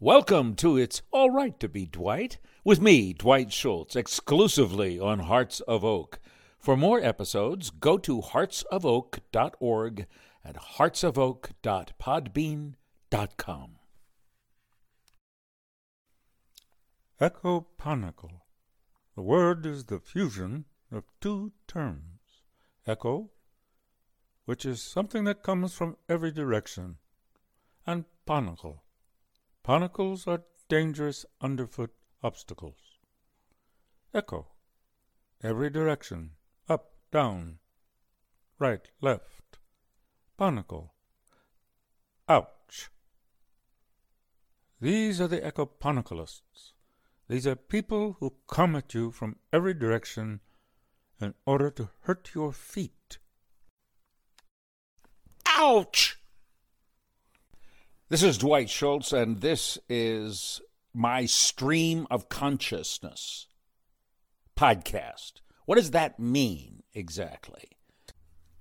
Welcome to It's All Right to Be Dwight, with me, Dwight Schultz, exclusively on Hearts of Oak. For more episodes, go to heartsofoak.org and heartsofoak.podbean.com. Echoponical. The word is the fusion of two terms. Echo, which is something that comes from every direction, and ponicle. Ponicles are dangerous underfoot obstacles. Echo. Every direction. Up, down. Right, left. Ponicle. Ouch. These are the echoponicalists. These are people who come at you from every direction in order to hurt your feet. Ouch! This is Dwight Schultz, and this is my Stream of Consciousness podcast. What does that mean exactly?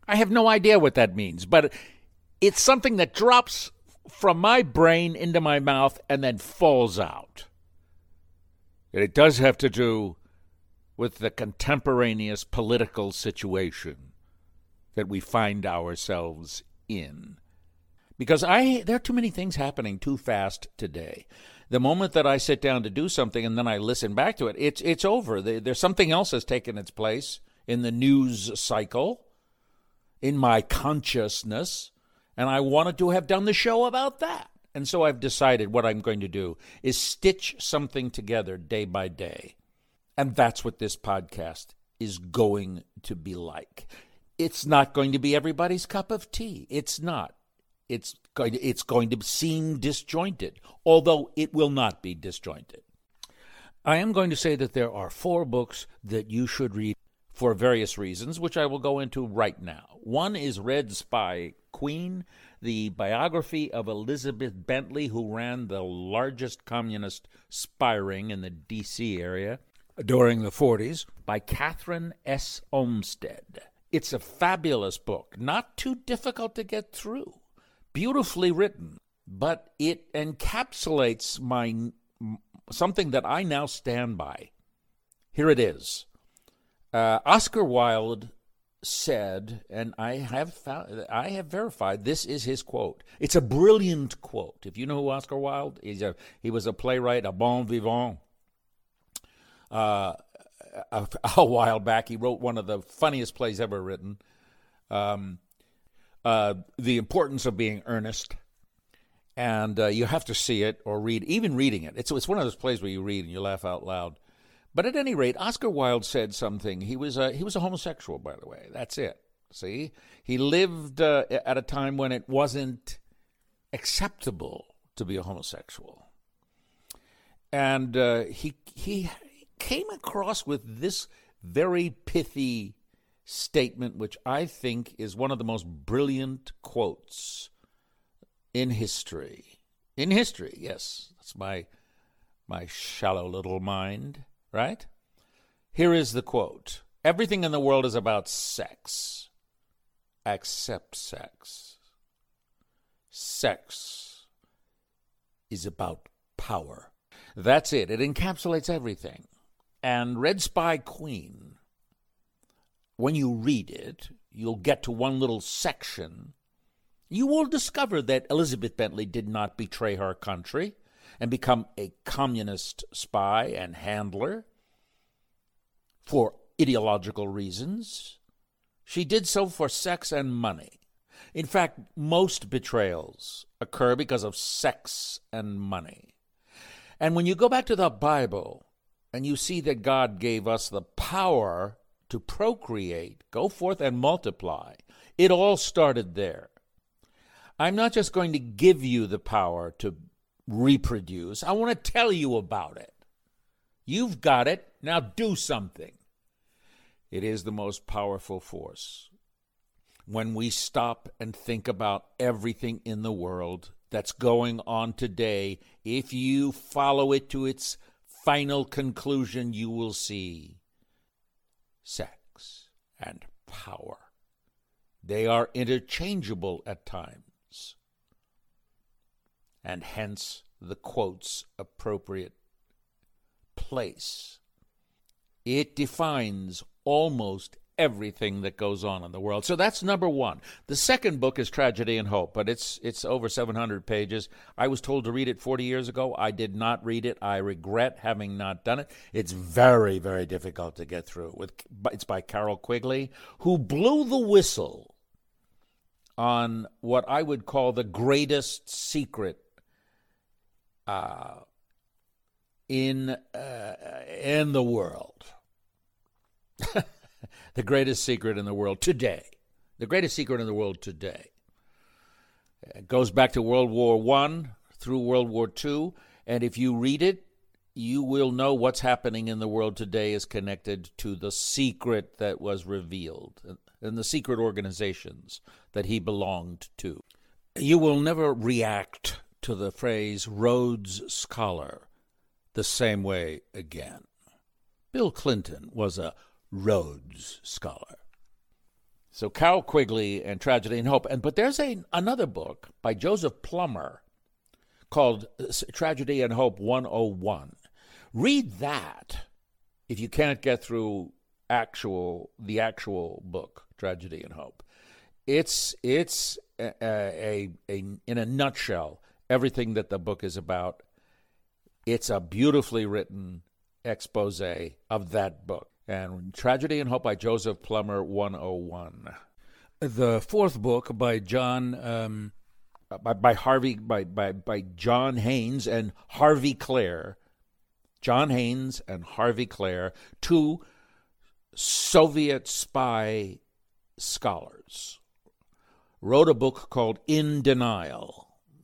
I have no idea what that means, but it's something that drops from my brain into my mouth and then falls out. And it does have to do with the contemporaneous political situation that we find ourselves in. Because I there are too many things happening too fast today. The moment that I sit down to do something and then I listen back to it, it's it's over. There's something else has taken its place in the news cycle, in my consciousness, and I wanted to have done the show about that. And so I've decided what I'm going to do is stitch something together day by day. And that's what this podcast is going to be like. It's not going to be everybody's cup of tea. It's not. It's going to, it's going to seem disjointed, although it will not be disjointed. I am going to say that there are four books that you should read for various reasons, which I will go into right now. One is Red Spy Queen, the biography of Elizabeth Bentley, who ran the largest communist spy ring in the D.C. area during the 40s, by Kathryn S. Olmsted. It's a fabulous book, not too difficult to get through, beautifully written, but it encapsulates my something that I now stand by. Here it is. Uh, Oscar Wilde said, and I have found, I have verified this is his quote. It's a brilliant quote. If you know who Oscar Wilde is, a, he was a playwright, a bon vivant. Uh, a, a, while back, he wrote one of the funniest plays ever written. Um, uh, the importance of being earnest, and uh, you have to see it or read. Even reading it, it's it's one of those plays where you read and you laugh out loud. But at any rate, Oscar Wilde said something. He was a, he was a homosexual, by the way. That's it. See, he lived uh, at a time when it wasn't acceptable to be a homosexual, and uh, he he came across with this very pithy statement, which I think is one of the most brilliant quotes in history. In history, yes, that's my my shallow little mind right? Here is the quote Everything in the world is about sex, except sex. Sex is about power. That's it. It encapsulates everything. And Red Spy Queen, when you read it, you'll get to one little section. You will discover that Elizabeth Bentley did not betray her country and become a communist spy and handler for ideological reasons. She did so for sex and money. In fact, most betrayals occur because of sex and money. And when you go back to the Bible and you see that God gave us the power to procreate, go forth and multiply, it all started there. I'm not just going to give you the power to reproduce. I want to tell you about it. You've got it. Now do something. It is the most powerful force. When we stop and think about everything in the world that's going on today, if you follow it to its final conclusion, you will see sex and power. They are interchangeable at times and hence the quote's appropriate place. It defines almost everything that goes on in the world. So that's number 1. The second book is Tragedy and Hope, but it's it's over 700 pages. I was told to read it 40 years ago. I did not read it. I regret having not done it. It's very very difficult to get through. With it's by Carroll Quigley, who blew the whistle on what I would call the greatest secret uh, in uh, in the world. the greatest secret in the world today. The greatest secret in the world today. It goes back to World War One through World War Two, and if you read it, you will know what's happening in the world today is connected to the secret that was revealed and the secret organizations that he belonged to. You will never react to the phrase Rhodes Scholar the same way again. Bill Clinton was a Rhodes Scholar. So Carroll Quigley and Tragedy and Hope. And but there's a another book by Joseph Plummer called uh, Tragedy and Hope 101. Read that if you can't get through actual the actual book Tragedy and Hope. It's it's a, a, a in a nutshell everything that the book is about. It's a beautifully written expose of that book. And Tragedy and Hope by Joseph Plummer 101. The fourth book by John um, by, by Harvey by, by by John Haynes and Harvey Klehr John Haynes and Harvey Klehr, two Soviet spy scholars, wrote a book called In Denial.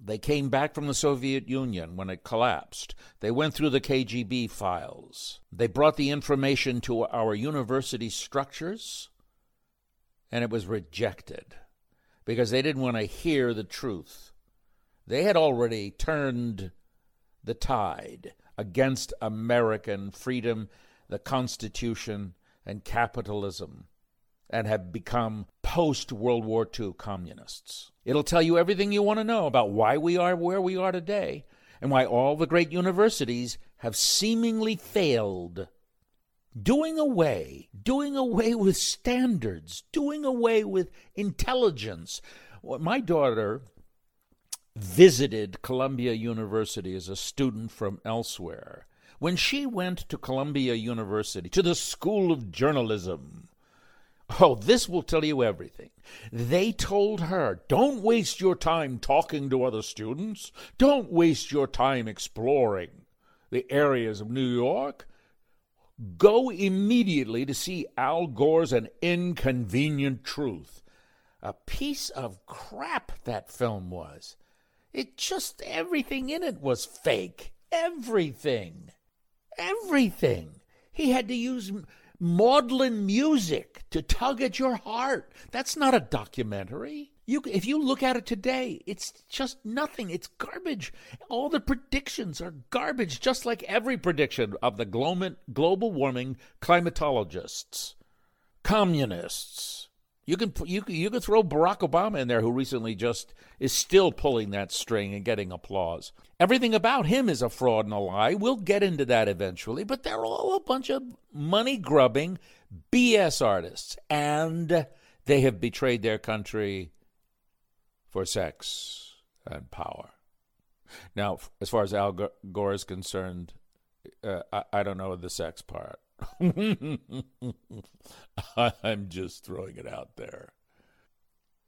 They came back from the Soviet Union when it collapsed. They went through the KGB files. They brought the information to our university structures, and it was rejected because they didn't want to hear the truth. They had already turned the tide against American freedom, the Constitution, and capitalism, and have become post World War II communists. It'll tell you everything you want to know about why we are where we are today and why all the great universities have seemingly failed. Doing away, doing away with standards, doing away with intelligence. My daughter visited Columbia University as a student from elsewhere. When she went to Columbia University, to the School of Journalism, oh, this will tell you everything. They told her, don't waste your time talking to other students, don't waste your time exploring the areas of New York. Go immediately to see Al Gore's An Inconvenient Truth. A piece of crap that film was. It just, everything in it was fake. Everything. Everything. He had to use maudlin music to tug at your heart. That's not a documentary. You, if you look at it today, it's just nothing. It's garbage. All the predictions are garbage, just like every prediction of the global warming climatologists, communists, you can you you can throw Barack Obama in there, who recently just is still pulling that string and getting applause. Everything about him is a fraud and a lie. We'll get into that eventually, but they're all a bunch of money grubbing BS artists, and they have betrayed their country for sex and power. Now, as far as Al Gore is concerned, uh, I, I don't know the sex part. I'm just throwing it out there.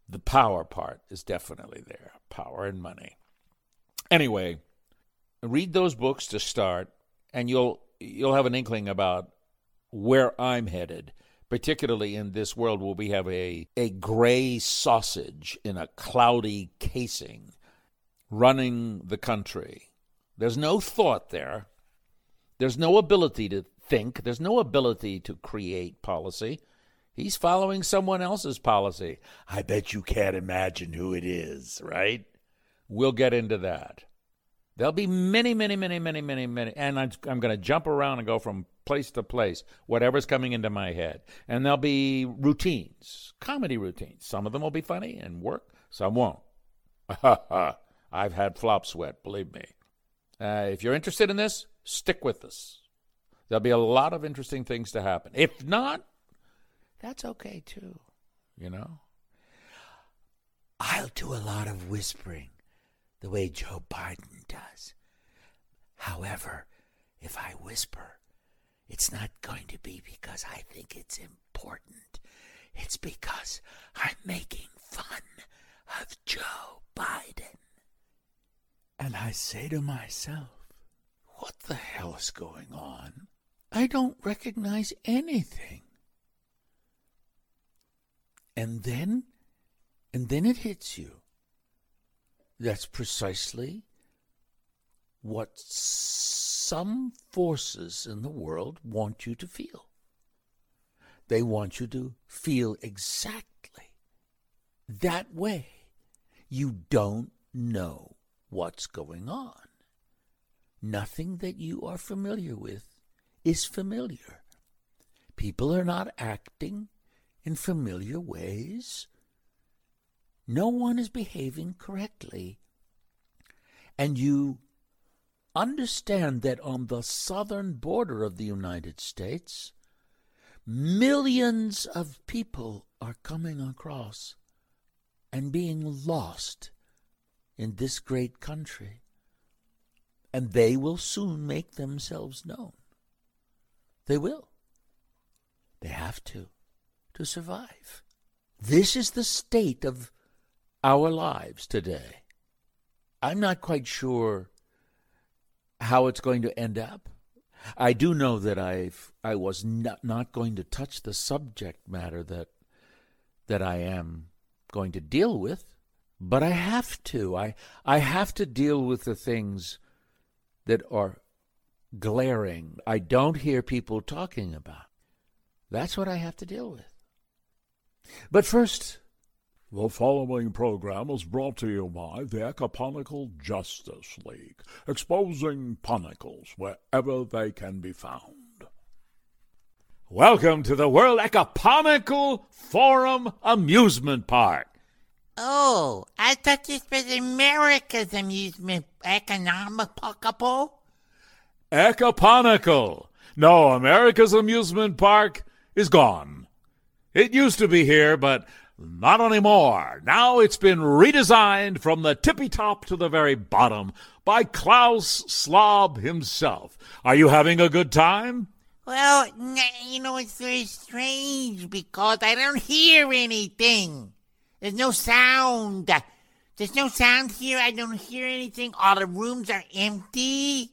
The power part is definitely there power and money. Anyway, read those books to start, and you'll you'll have an inkling about where I'm headed, particularly in this world where we have a, a gray sausage in a cloudy casing running the country. There's no thought there. There's no ability to think. There's no ability to create policy. He's following someone else's policy. I bet you can't imagine who it is, right? We'll get into that. There'll be many, many, many, many, many, many, and I'm, I'm going to jump around and go from place to place, whatever's coming into my head. And there'll be routines, comedy routines. Some of them will be funny and work, some won't. I've had flop sweat, believe me. Uh, if you're interested in this, stick with us. There'll be a lot of interesting things to happen. If not, that's okay too, you know? I'll do a lot of whispering the way Joe Biden does. However, if I whisper, it's not going to be because I think it's important. It's because I'm making fun of Joe Biden. And I say to myself, what the hell is going on? I don't recognize anything. And then, and then it hits you. That's precisely what some forces in the world want you to feel. They want you to feel exactly that way. You don't know what's going on. Nothing that you are familiar with is familiar. People are not acting in familiar ways. No one is behaving correctly. And you understand that on the southern border of the United States, millions of people are coming across and being lost in this great country. And they will soon make themselves known. They will. They have to, to survive. This is the state of our lives today. I'm not quite sure how it's going to end up. I do know that I've I was not, not going to touch the subject matter that that I am going to deal with, but I have to. I I have to deal with the things that are glaring. I don't hear people talking about. That's what I have to deal with. But first, the following program is brought to you by the Ecoponical Justice League, exposing ponicles wherever they can be found. Welcome to the World Ecoponical Forum Amusement Park. Oh, I thought this was America's amusement economical. Ecoponical. No, America's amusement park is gone. It used to be here, but not anymore. Now it's been redesigned from the tippy top to the very bottom by Klaus Slob himself. Are you having a good time? Well, you know, it's very strange because I don't hear anything. There's no sound. There's no sound here. I don't hear anything. All the rooms are empty.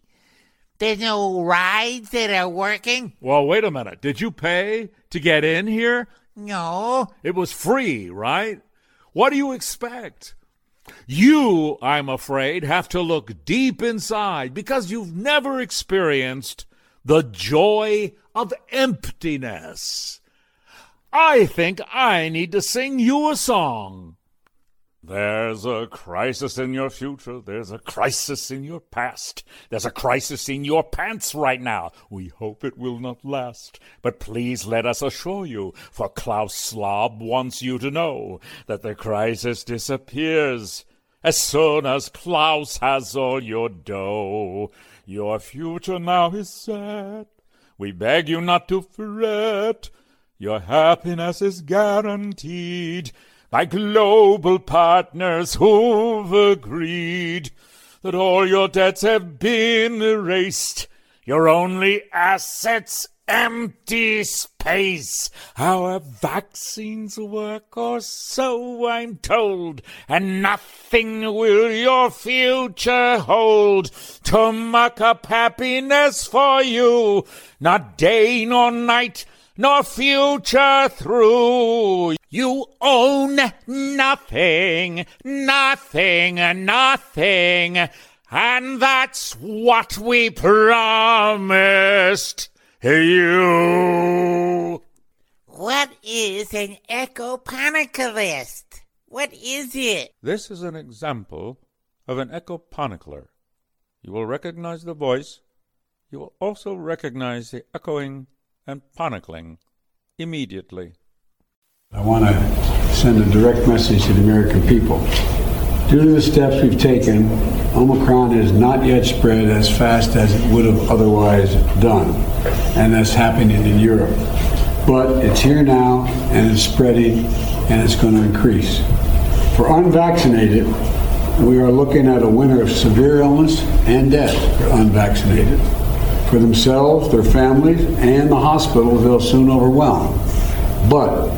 There's no rides that are working. Well, wait a minute. Did you pay to get in here? No. It was free, right? What do you expect? You, I'm afraid, have to look deep inside because you've never experienced the joy of emptiness. I think I need to sing you a song. There's a crisis in your future. There's a crisis in your past. There's a crisis in your pants right now. We hope it will not last. But please let us assure you, for Klaus Schwab wants you to know that the crisis disappears as soon as Klaus has all your dough. Your future now is set. We beg you not to fret. Your happiness is guaranteed by global partners who've agreed that all your debts have been erased. Your only assets empty space. Our vaccines work, or so I'm told, and nothing will your future hold to muck up happiness for you, not day nor night nor future through. You own nothing, nothing, nothing, and that's what we promised you. What is an ecoponicalist? What is it? This is an example of an ecoponicler. You will recognize the voice. You will also recognize the echoing and ponicling immediately. I want to send a direct message to the American people. Due to the steps we've taken, Omicron has not yet spread as fast as it would have otherwise done, and that's happening in Europe. But it's here now, and it's spreading, and it's going to increase. For unvaccinated, we are looking at a winter of severe illness and death for unvaccinated. For themselves, their families, and the hospitals they'll soon overwhelm. But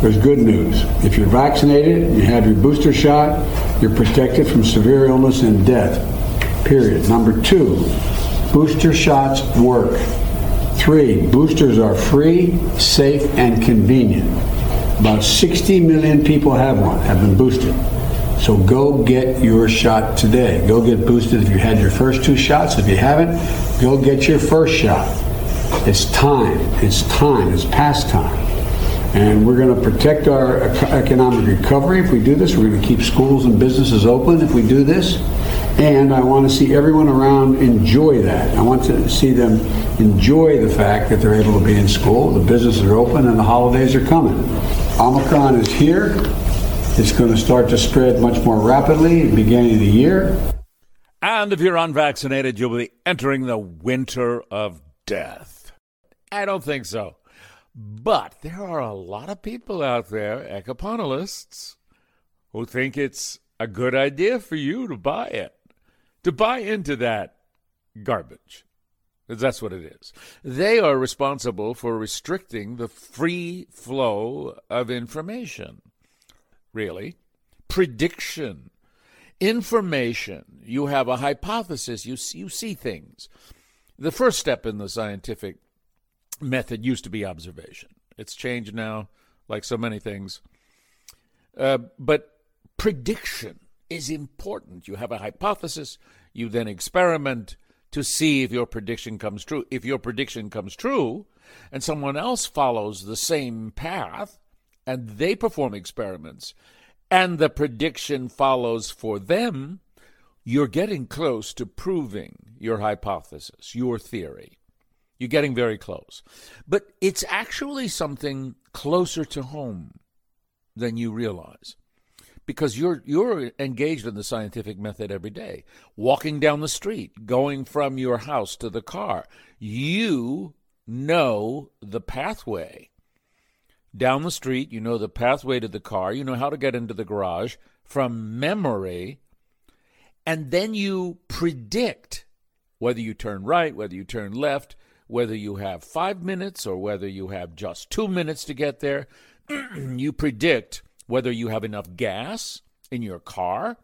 there's good news. If you're vaccinated, you have your booster shot, you're protected from severe illness and death. Period. Number two, booster shots work. Three, boosters are free, safe, and convenient. About 60 million people have one, have been boosted. So go get your shot today. Go get boosted if you had your first two shots. If you haven't, go get your first shot. It's time. It's time. It's past time. And we're going to protect our economic recovery if we do this. We're going to keep schools and businesses open if we do this. And I want to see everyone around enjoy that. I want to see them enjoy the fact that they're able to be in school, the businesses are open, and the holidays are coming. Omicron is here. It's going to start to spread much more rapidly at the beginning of the year. And if you're unvaccinated, you'll be entering the winter of death. I don't think so. But there are a lot of people out there, ecoponalists, who think it's a good idea for you to buy it, to buy into that garbage. That's what it is. They are responsible for restricting the free flow of information. Really. Prediction. Information. You have a hypothesis. You see, you see things. The first step in the scientific method used to be observation. It's changed now, like so many things. Uh, but prediction is important. You have a hypothesis, you then experiment to see if your prediction comes true. If your prediction comes true and someone else follows the same path and they perform experiments and the prediction follows for them, you're getting close to proving your hypothesis, your theory. You're getting very close. But it's actually something closer to home than you realize. Because you're you're engaged in the scientific method every day. Walking down the street, going from your house to the car, you know the pathway. Down the street, you know the pathway to the car, you know how to get into the garage from memory, and then you predict whether you turn right, whether you turn left, whether you have five minutes or whether you have just two minutes to get there. you predict whether you have enough gas in your car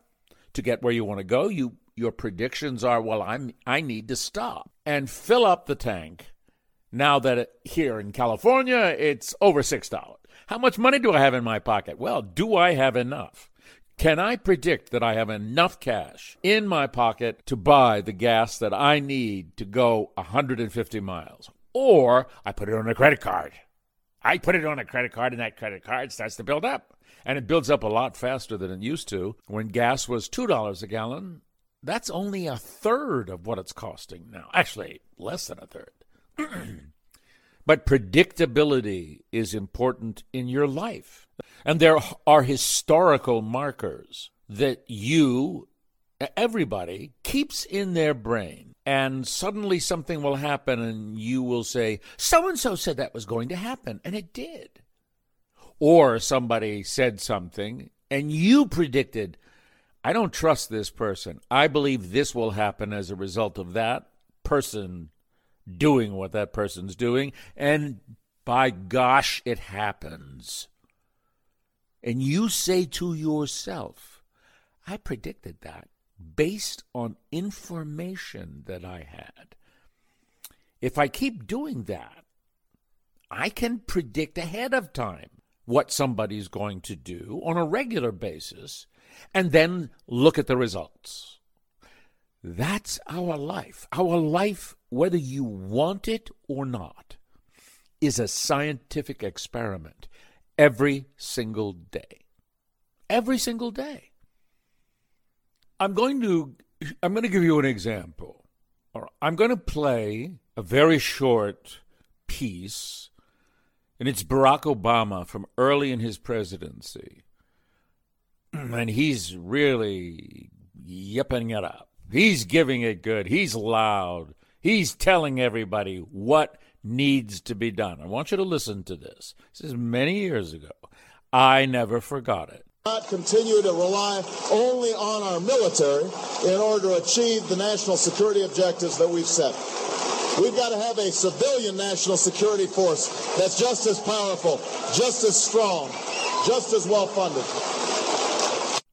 to get where you want to go. You your predictions are, well, I'm I need to stop and fill up the tank. Now that it, here in California, it's over six dollars. How much money do I have in my pocket? Well, do I have enough? Can I predict that I have enough cash in my pocket to buy the gas that I need to go 150 miles? Or I put it on a credit card. I put it on a credit card, and that credit card starts to build up. And it builds up a lot faster than it used to. When gas was $2 a gallon, that's only a third of what it's costing now. Actually, less than a third. but predictability is important in your life. And there are historical markers that you, everybody, keeps in their brain. And suddenly something will happen, and you will say, So and so said that was going to happen, and it did. Or somebody said something, and you predicted, I don't trust this person. I believe this will happen as a result of that person doing what that person's doing. And by gosh, it happens and you say to yourself, I predicted that based on information that I had. If I keep doing that, I can predict ahead of time what somebody's going to do on a regular basis and then look at the results. That's our life. Our life, whether you want it or not, is a scientific experiment every single day. Every single day. I'm going to I'm going to give you an example. or I'm going to play a very short piece, and it's Barack Obama from early in his presidency. and he's really yipping it up. He's giving it good. He's loud. He's telling everybody what needs to be done. I want you to listen to this. This is many years ago. I never forgot it. Not continue to rely only on our military in order to achieve the national security objectives that we've set. We've got to have a civilian national security force that's just as powerful, just as strong, just as well funded.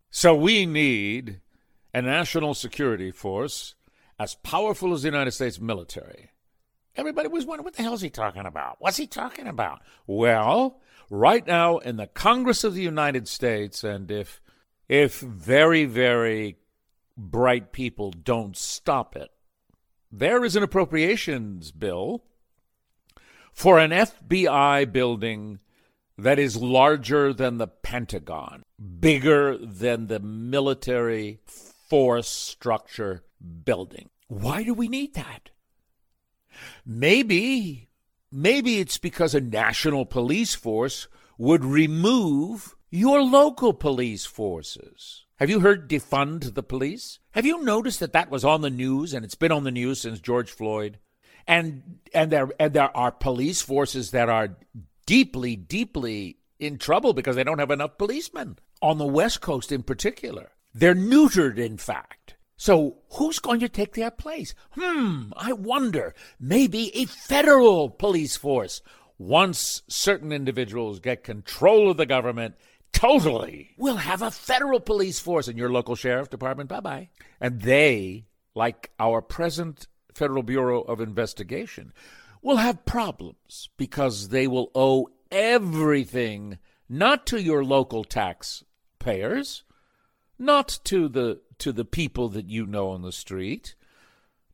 So we need a national security force as powerful as the United States military. Everybody was wondering, what the hell is he talking about? What's he talking about? Well, right now in the Congress of the United States, and if if very, very bright people don't stop it, there is an appropriations bill for an FBI building that is larger than the Pentagon, bigger than the military force structure building. Why do we need that? Maybe, maybe it's because a national police force would remove your local police forces. Have you heard defund the police? Have you noticed that that was on the news and it's been on the news since George Floyd? And and there and there are police forces that are deeply deeply in trouble because they don't have enough policemen on the West Coast in particular. They're neutered in fact. So who's going to take their place? Hmm, I wonder. Maybe a federal police force once certain individuals get control of the government totally. We'll have a federal police force in your local sheriff department. Bye bye. And they, like our present Federal Bureau of Investigation, will have problems because they will owe everything not to your local taxpayers, not to the to the people that you know on the street.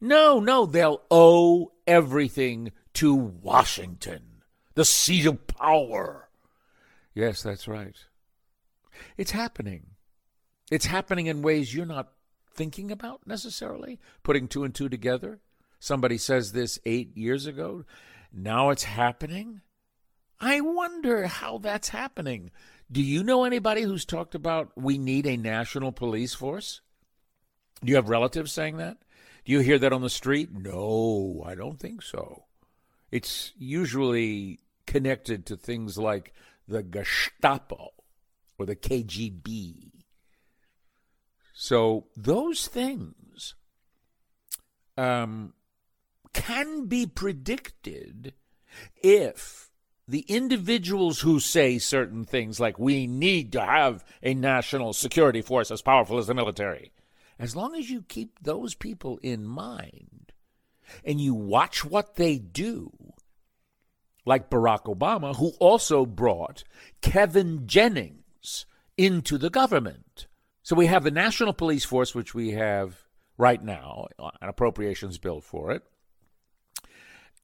No, no, they'll owe everything to Washington, the seat of power. Yes, that's right. It's happening. It's happening in ways you're not thinking about necessarily, putting two and two together. Somebody says this eight years ago. Now it's happening. I wonder how that's happening. Do you know anybody who's talked about we need a national police force? Do you have relatives saying that? Do you hear that on the street? No, I don't think so. It's usually connected to things like the Gestapo or the KGB. So those things um, can be predicted if the individuals who say certain things like we need to have a national security force as powerful as the military, as long as you keep those people in mind and you watch what they do, like Barack Obama, who also brought Kevin Jennings into the government. So we have the National Police Force, which we have right now, an appropriations bill for it.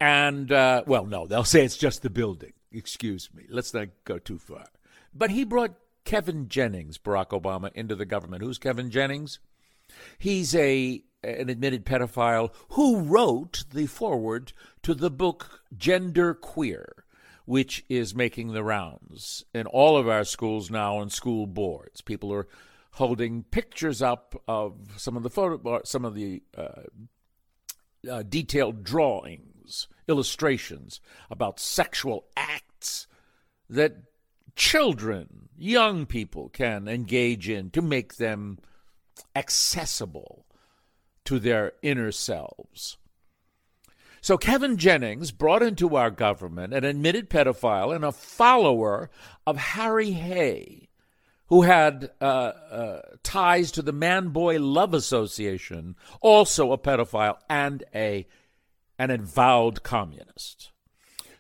And, uh, well, no, they'll say it's just the building. Excuse me. Let's not go too far. But he brought Kevin Jennings, Barack Obama, into the government. Who's Kevin Jennings? He's a an admitted pedophile who wrote the foreword to the book Gender Queer, which is making the rounds in all of our schools now and school boards. People are holding pictures up of some of the photo, some of the uh, uh, detailed drawings, illustrations about sexual acts that children, young people can engage in to make them accessible to their inner selves. So Kevin Jennings brought into our government an admitted pedophile and a follower of Harry Hay, who had uh, uh, ties to the Man Boy Love Association, also a pedophile and a an avowed communist.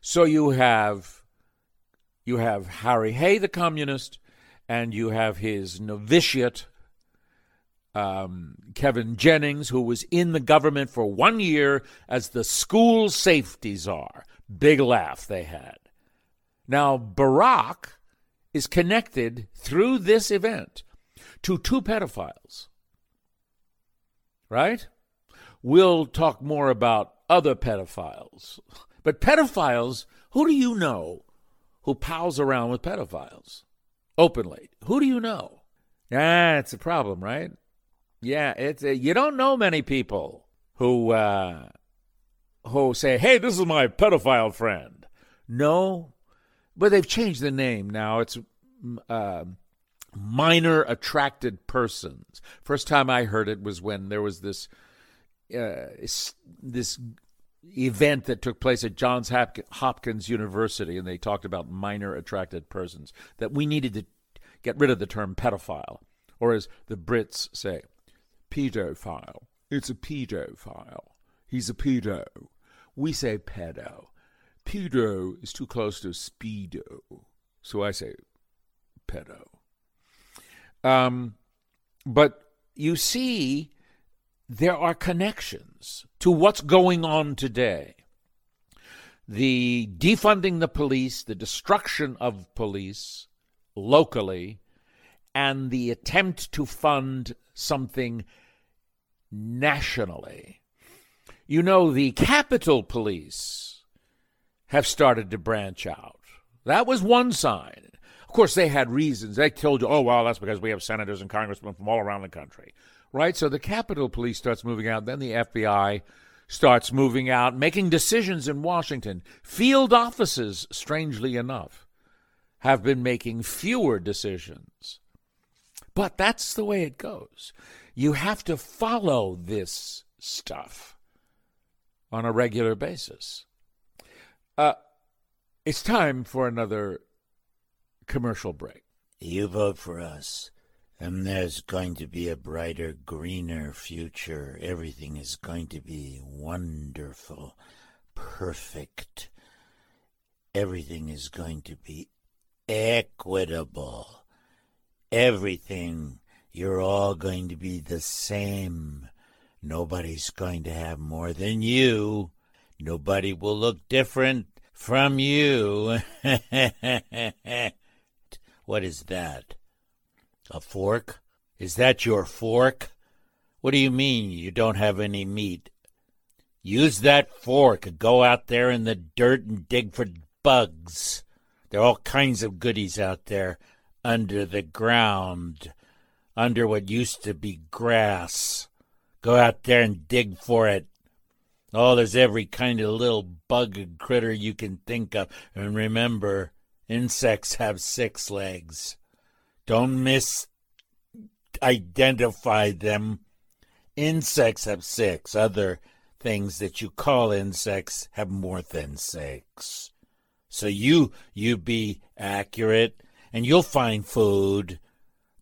So you have you have Harry Hay, the communist, and you have his novitiate um, Kevin Jennings, who was in the government for one year as the school safety czar. Big laugh they had. Now, Barack is connected through this event to two pedophiles. Right? We'll talk more about other pedophiles. But pedophiles, who do you know who pals around with pedophiles openly? Who do you know? Yeah, it's a problem, right? Yeah, it's a, you don't know many people who uh, who say, "Hey, this is my pedophile friend." No, but they've changed the name now. It's uh, minor attracted persons. First time I heard it was when there was this uh, this event that took place at Johns Hopkins University, and they talked about minor attracted persons. That we needed to get rid of the term pedophile, or as the Brits say, pedophile. It's a pedophile. He's a pedo. We say pedo. Pedo is too close to speedo, so I say pedo. Um, but you see, there are connections to what's going on today. The defunding the police, the destruction of police locally, and the attempt to fund something nationally. You know, the Capitol Police have started to branch out. That was one sign. Of course, they had reasons. They told you, oh, well, that's because we have senators and congressmen from all around the country, right? So the Capitol Police starts moving out. Then the FBI starts moving out, making decisions in Washington. Field offices, strangely enough, have been making fewer decisions. But that's the way it goes. You have to follow this stuff on a regular basis. Uh, it's time for another commercial break. You vote for us, and there's going to be a brighter, greener future. Everything is going to be wonderful, perfect. Everything is going to be equitable. Everything, you're all going to be the same. Nobody's going to have more than you. Nobody will look different from you. what is that? A fork? Is that your fork? What do you mean you don't have any meat? Use that fork. And go out there in the dirt and dig for bugs. There are all kinds of goodies out there under the ground, under what used to be grass. Go out there and dig for it. Oh, there's every kind of little bug and critter you can think of. And remember, insects have six legs. Don't misidentify them. Insects have six. Other things that you call insects have more than six. So you you be accurate and you'll find food.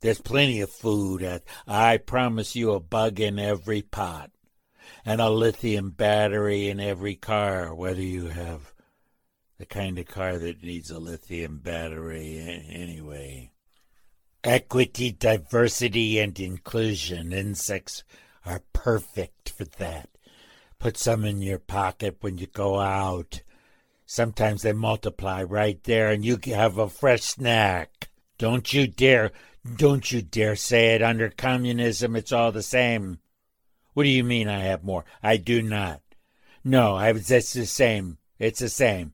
There's plenty of food. At, I promise you a bug in every pot and a lithium battery in every car, whether you have the kind of car that needs a lithium battery anyway. Equity, diversity, and inclusion. Insects are perfect for that. Put some in your pocket when you go out. Sometimes they multiply right there and you have a fresh snack. Don't you dare, don't you dare say it. Under communism, it's all the same. What do you mean I have more? I do not. No, I it's the same. It's the same.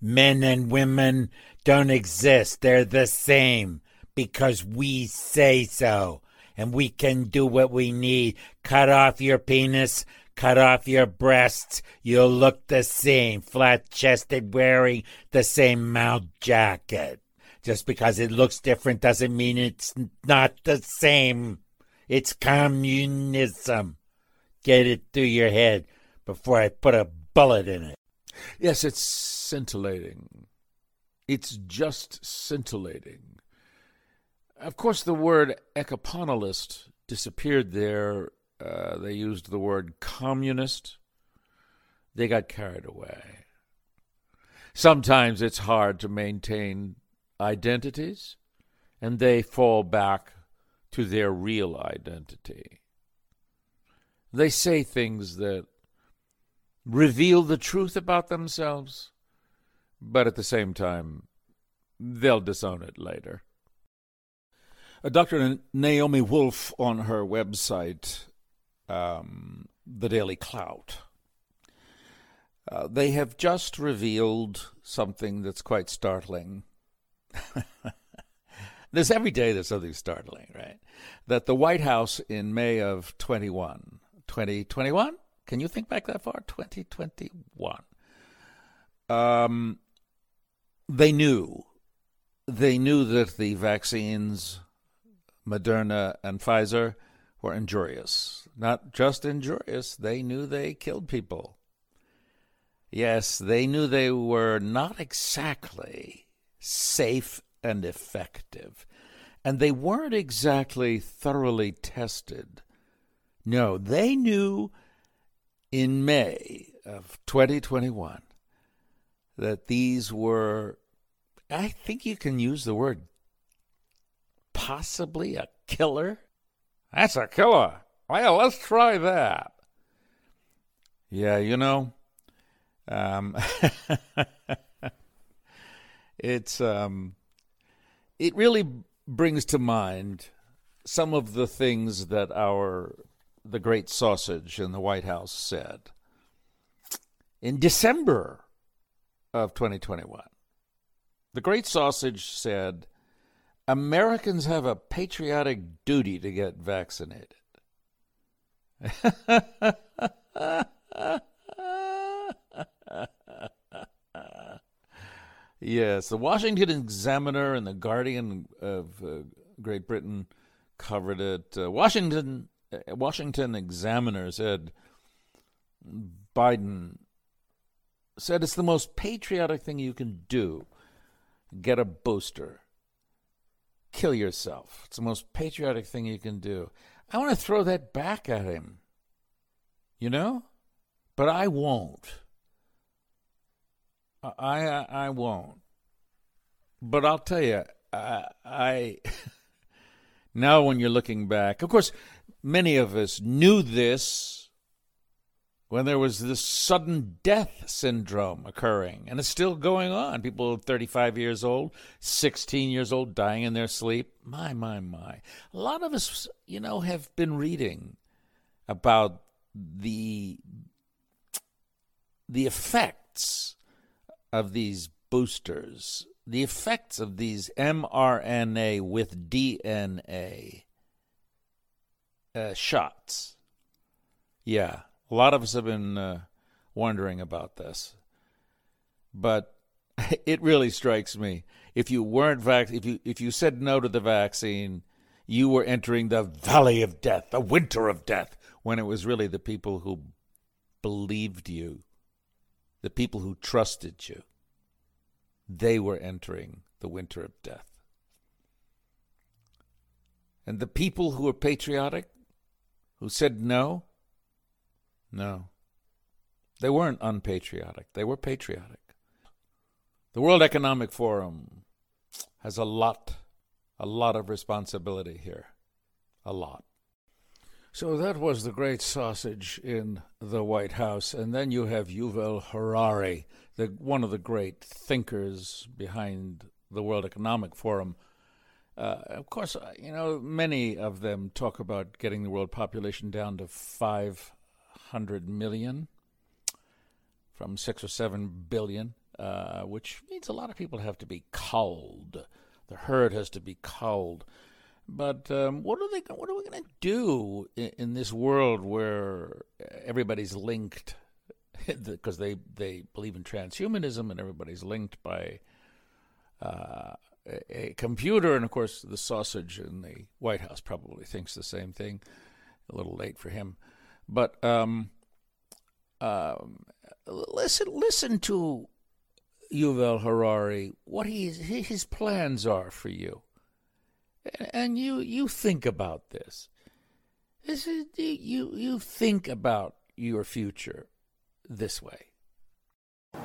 Men and women don't exist. They're the same because we say so. And we can do what we need. Cut off your penis, Cut off your breasts, you'll look the same, flat chested, wearing the same Mao jacket. Just because it looks different doesn't mean it's not the same. It's communism. Get it through your head before I put a bullet in it. Yes, it's scintillating. It's just scintillating. Of course, the word ecoponolist disappeared there uh, they used the word communist. They got carried away. Sometimes it's hard to maintain identities, and they fall back to their real identity. They say things that reveal the truth about themselves, but at the same time, they'll disown it later. Uh, Dr. Naomi Wolf on her website um, the Daily Clout. Uh, they have just revealed something that's quite startling. there's every day there's something startling, right? That the White House in May of 21, 2021, can you think back that far? 2021. Um, they knew, they knew that the vaccines, Moderna and Pfizer, were injurious. Not just injurious, they knew they killed people. Yes, they knew they were not exactly safe and effective. And they weren't exactly thoroughly tested. No, they knew in May of 2021 that these were, I think you can use the word possibly a killer. That's a killer. Well, let's try that. Yeah, you know, um, it's um, it really brings to mind some of the things that our the great sausage in the White House said in December of 2021. The great sausage said, Americans have a patriotic duty to get vaccinated. Yes, the Washington Examiner and the Guardian of uh, Great Britain covered it. Uh, Washington uh, Washington Examiner said Biden said it's the most patriotic thing you can do. Get a booster. Kill yourself. It's the most patriotic thing you can do. I want to throw that back at him. You know? But I won't. I I, I won't. But I'll tell you, I, I now when you're looking back, of course, many of us knew this when there was this sudden death syndrome occurring, and it's still going on. People 35 years old, 16 years old, dying in their sleep. My, my, my. A lot of us, you know, have been reading about the the effects of these boosters, the effects of these mRNA with DNA uh, shots. Yeah, a lot of us have been uh, wondering about this, but it really strikes me if you weren't vac- if you if you said no to the vaccine, you were entering the valley of death, the winter of death, when it was really the people who believed you the people who trusted you, they were entering the winter of death. And the people who were patriotic, who said no, no. They weren't unpatriotic, they were patriotic. The World Economic Forum has a lot, a lot of responsibility here. A lot. So that was the great sausage in the White House. And then you have Yuval Harari, the, one of the great thinkers behind the World Economic Forum. Uh, of course, uh, you know, many of them talk about getting the world population down to 500 million from 6 or 7 billion, uh, which means a lot of people have to be culled. The herd has to be culled. But um, what are they? What are we going to do in, in, this world where everybody's linked? Because they they believe in transhumanism, and everybody's linked by uh, a, computer, and of course the sausage in the White House probably thinks the same thing. A little late for him, but um, um, listen listen to Yuval Harari. What he, his plans are for you and you you think about this. This is you you think about your future this way.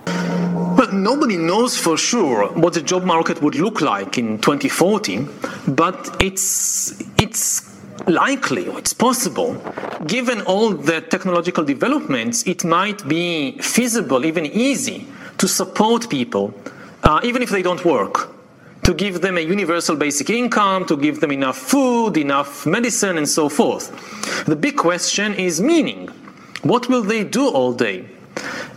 Well, nobody knows for sure what the job market would look like in 2040, but it's it's likely or it's possible, given all the technological developments, it might be feasible, even easy, to support people, uh, even if they don't work to give them a universal basic income, to give them enough food, enough medicine, and so forth. The big question is meaning. What will they do all day?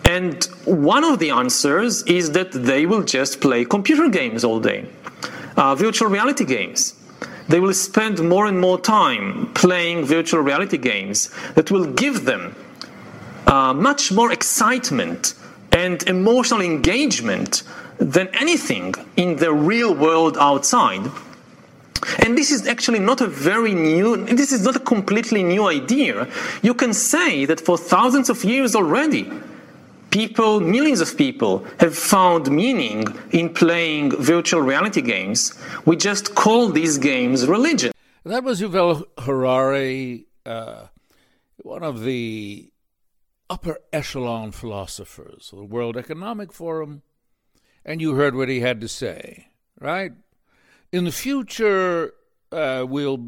And one of the answers is that they will just play computer games all day. uh, virtual reality games. They will spend more and more time playing virtual reality games that will give them uh, much more excitement and emotional engagement than anything in the real world outside. And this is actually not a very new, this is not a completely new idea. You can say that for thousands of years already, people, millions of people, have found meaning in playing virtual reality games. We just call these games religion. That was Yuval Harari, uh, one of the upper echelon philosophers of the World Economic Forum, and you heard what he had to say, right? In the future, uh, we'll,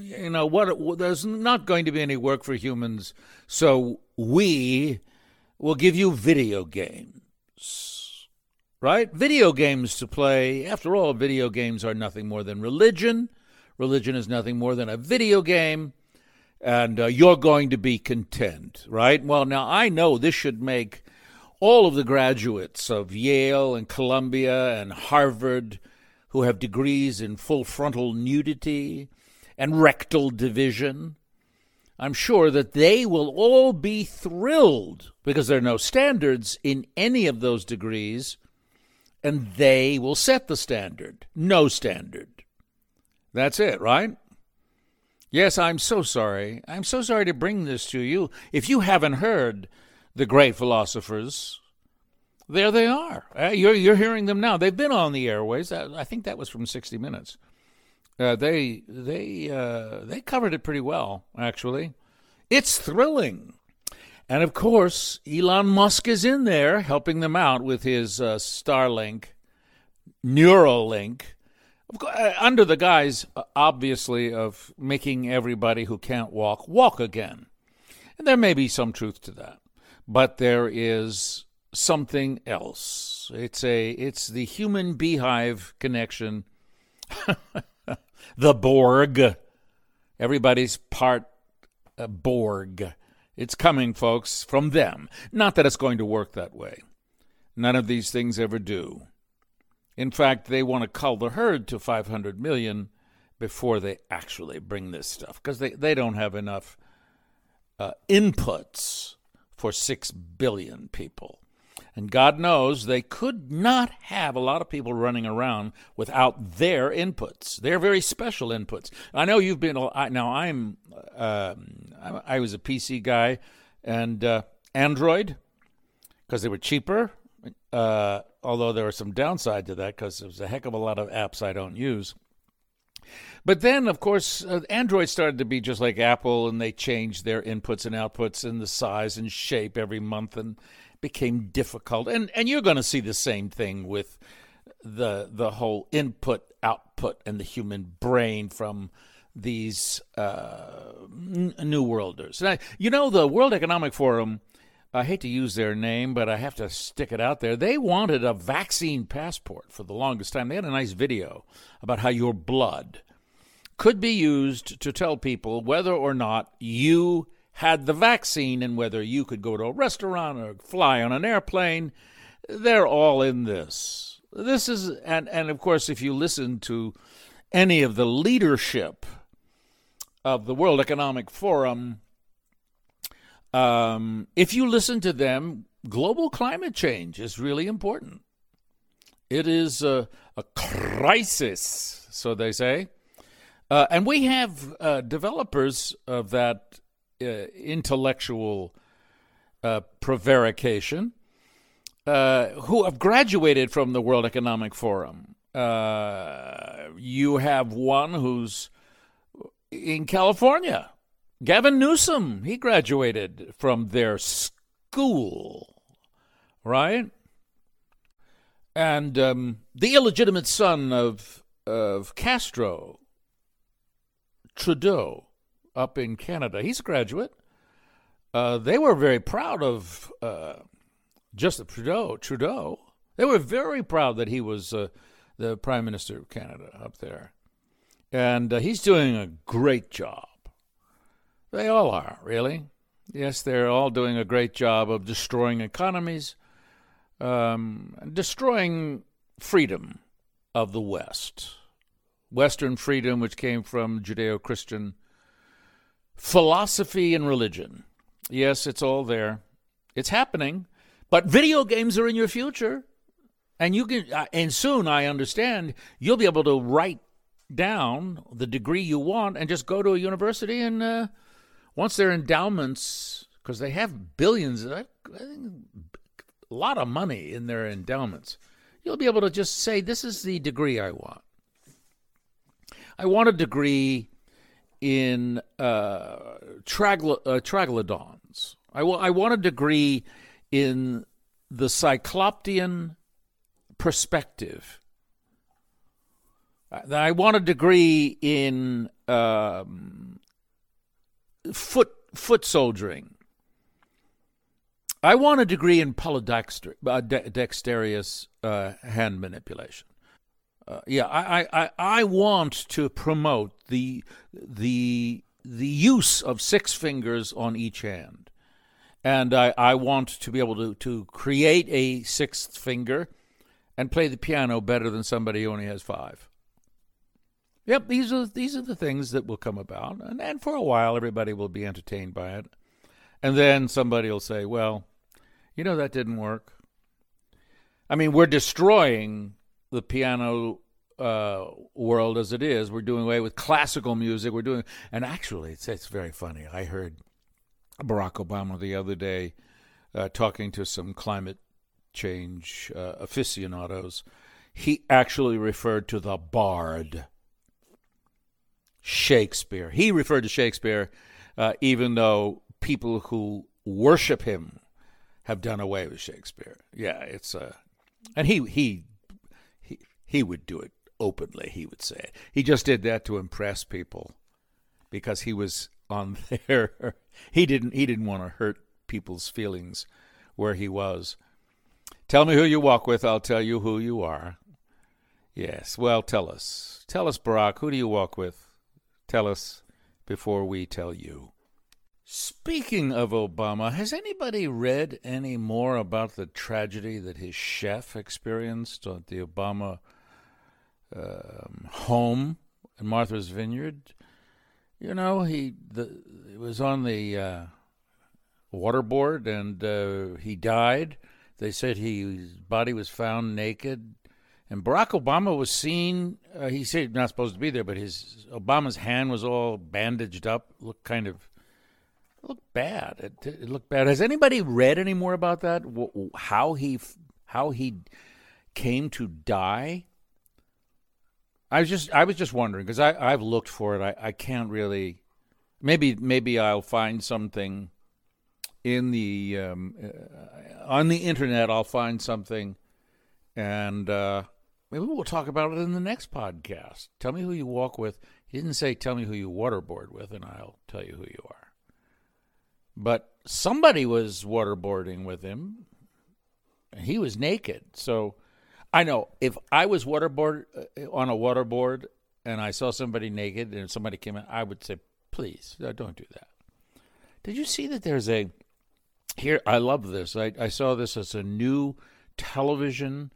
you know, what there's not going to be any work for humans, so we will give you video games, right? Video games to play. After all, video games are nothing more than religion. Religion is nothing more than a video game and uh, you're going to be content, right? Well, now I know this should make all of the graduates of Yale and Columbia and Harvard who have degrees in full frontal nudity and rectal division. I'm sure that they will all be thrilled because there are no standards in any of those degrees, and they will set the standard. No standard. That's it, right? Yes, I'm so sorry. I'm so sorry to bring this to you. If you haven't heard the great philosophers, there they are. Uh, you're, you're hearing them now. They've been on the airways. I, I think that was from 60 Minutes. Uh, they they uh, they covered it pretty well, actually. It's thrilling, and of course, Elon Musk is in there helping them out with his uh, Starlink, Neuralink, uh, under the guise, uh, obviously, of making everybody who can't walk walk again. And there may be some truth to that, but there is something else. It's a it's the human beehive connection. the Borg. Everybody's part uh, Borg. It's coming, folks, from them. Not that it's going to work that way. None of these things ever do. In fact, they want to cull the herd to 500 million before they actually bring this stuff because they, they don't have enough uh, inputs for 6 billion people. And God knows they could not have a lot of people running around without their inputs. They're very special inputs. I know you've been, now I'm, uh, I was a PC guy and uh, Android because they were cheaper. Uh, although there was some downside to that because there's a heck of a lot of apps I don't use. But then, of course, uh, Android started to be just like Apple, and they changed their inputs and outputs and the size and shape every month, and became difficult. And and you're going to see the same thing with the the whole input output and the human brain from these uh, new worlders. Now, you know, the World Economic Forum I hate to use their name, but I have to stick it out there. They wanted a vaccine passport for the longest time. They had a nice video about how your blood could be used to tell people whether or not you had the vaccine and whether you could go to a restaurant or fly on an airplane. They're all in this. This is, and, and of course, if you listen to any of the leadership of the World Economic Forum, um, if you listen to them, global climate change is really important. It is a, a crisis, so they say. Uh, and we have uh, developers of that uh, intellectual uh, prevarication uh, who have graduated from the World Economic Forum. Uh, you have one who's in California Gavin Newsom, he graduated from their school, right? And um, the illegitimate son of of Castro, Trudeau, up in Canada, he's a graduate. Uh, they were very proud of uh, Justin Trudeau. Trudeau. They were very proud that he was uh, the Prime Minister of Canada up there, and uh, he's doing a great job. They all are, really. Yes, they're all doing a great job of destroying economies, um, destroying freedom, of the West. Western freedom, which came from Judeo Christian philosophy and religion. Yes, it's all there. It's happening. But video games are in your future. And you can, uh, and soon I understand you'll be able to write down the degree you want and just go to a university and uh, once their endowments, because they have billions, a lot of money in their endowments, you'll be able to just say, "This is the degree I want." I want a degree in uh, tragl- uh, troglodytes. I, w- I want a degree in the Cycloptean perspective. I want a degree in um, foot foot soldiering. I want a degree in polydexter, uh, de- uh, hand manipulation. Uh, yeah, I, I, I want to promote the the the use of six fingers on each hand, and I, I want to be able to to create a sixth finger and play the piano better than somebody who only has five. Yep, these are these are the things that will come about, and, and for a while everybody will be entertained by it, and then somebody will say, "Well, you know that didn't work." I mean, we're destroying the piano uh, world as it is. We're doing away with classical music. We're doing, and actually, it's it's very funny. I heard Barack Obama the other day uh, talking to some climate change uh, aficionados. He actually referred to the Bard, Shakespeare. He referred to Shakespeare, uh, even though people who worship him have done away with Shakespeare. Yeah, it's uh, and he he he would do it openly. He would say it. He just did that to impress people because he was on there. he didn't he didn't want to hurt people's feelings where he was. Tell me who you walk with, I'll tell you who you are. Yes, well, tell us. Tell us, Barack, who do you walk with? Tell us before we tell you. Speaking of Obama, has anybody read any more about the tragedy that his chef experienced at the Obama um, home in Martha's Vineyard? You know, he the, it was on the uh, waterboard and uh, he died. They said he, his body was found naked. And Barack Obama was seen. Uh, he said not supposed to be there, but his Obama's hand was all bandaged up, looked kind of looked bad. It, it, looked bad. Has anybody read any more about that? How he how he came to die? I was just I was just wondering because I I've looked for it. I, I can't really. Maybe maybe I'll find something in the um, uh, on the internet. I'll find something, and uh, maybe we'll talk about it in the next podcast. Tell me who you walk with. He didn't say tell me who you waterboard with, and I'll tell you who you are. But somebody was waterboarding with him. And he was naked. So I know if I was waterboard uh, on a waterboard and I saw somebody naked and somebody came in, I would say, please don't do that. Did you see that there's a here? I love this. I, I saw this as a new television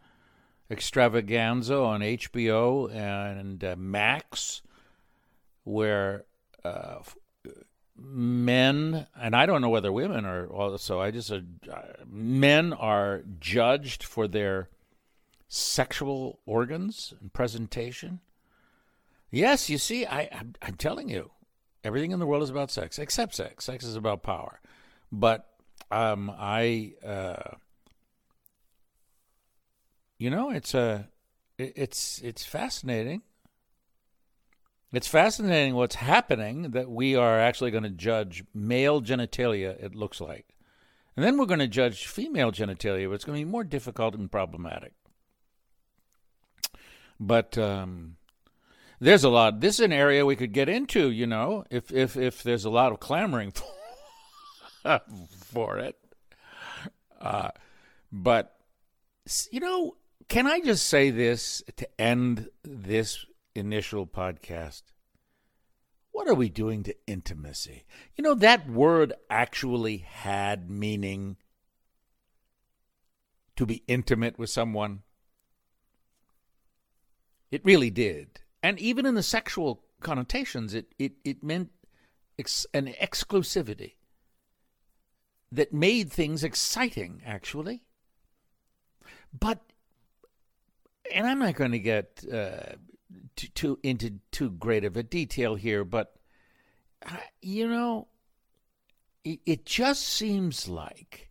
extravaganza on HBO and uh, Max, where uh, men, and I don't know whether women are also, I just, uh, men are judged for their sexual organs and presentation. Yes, you see, I, I'm, I'm telling you, everything in the world is about sex, except sex. Sex is about power. But um, I, uh, you know, it's a, it's it's fascinating it's fascinating what's happening that we are actually going to judge male genitalia, it looks like. And then we're going to judge female genitalia, but it's going to be more difficult and problematic. But um, there's a lot. This is an area we could get into, you know, if if if there's a lot of clamoring for, it. Uh, but you know, can I just say this to end this initial podcast. What are we doing to intimacy? You know, that word actually had meaning to be intimate with someone. It really did. And even in the sexual connotations, it, it, it meant ex- an exclusivity that made things exciting, actually. But, and I'm not going to get uh, too, too into too great of a detail here, but uh, you know, it, it just seems like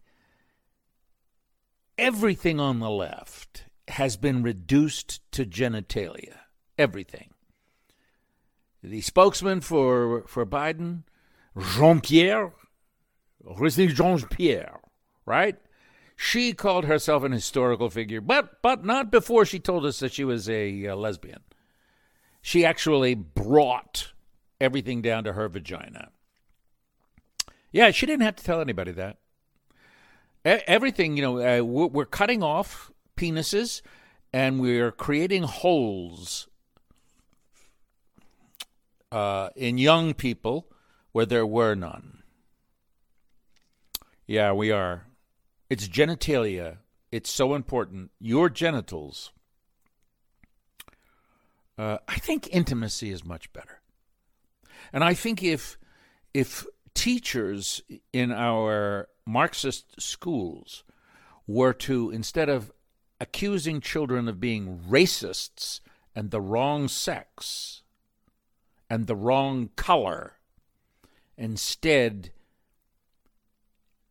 everything on the left has been reduced to genitalia. Everything. The spokesman for for Biden, Jean Pierre, Jean Pierre, right? She called herself an historical figure, but but not before she told us that she was a, a lesbian. She actually brought everything down to her vagina. Yeah, she didn't have to tell anybody that. E- everything, you know, uh, we're, we're cutting off penises and we're creating holes uh, in young people where there were none. Yeah, we are. It's genitalia. It's so important. Your genitals. Uh, I think intimacy is much better, and I think if if teachers in our Marxist schools were to instead of accusing children of being racists and the wrong sex and the wrong color, instead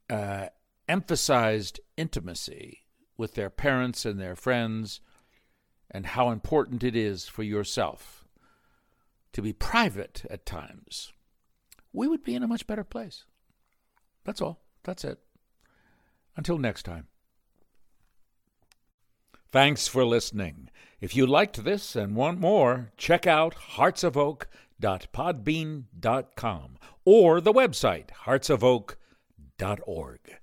uh, emphasized intimacy with their parents and their friends and how important it is for yourself to be private at times, we would be in a much better place. That's all. That's it. Until next time. Thanks for listening. If you liked this and want more, check out heartsofoak.podbean.com or the website heartsofoak.org.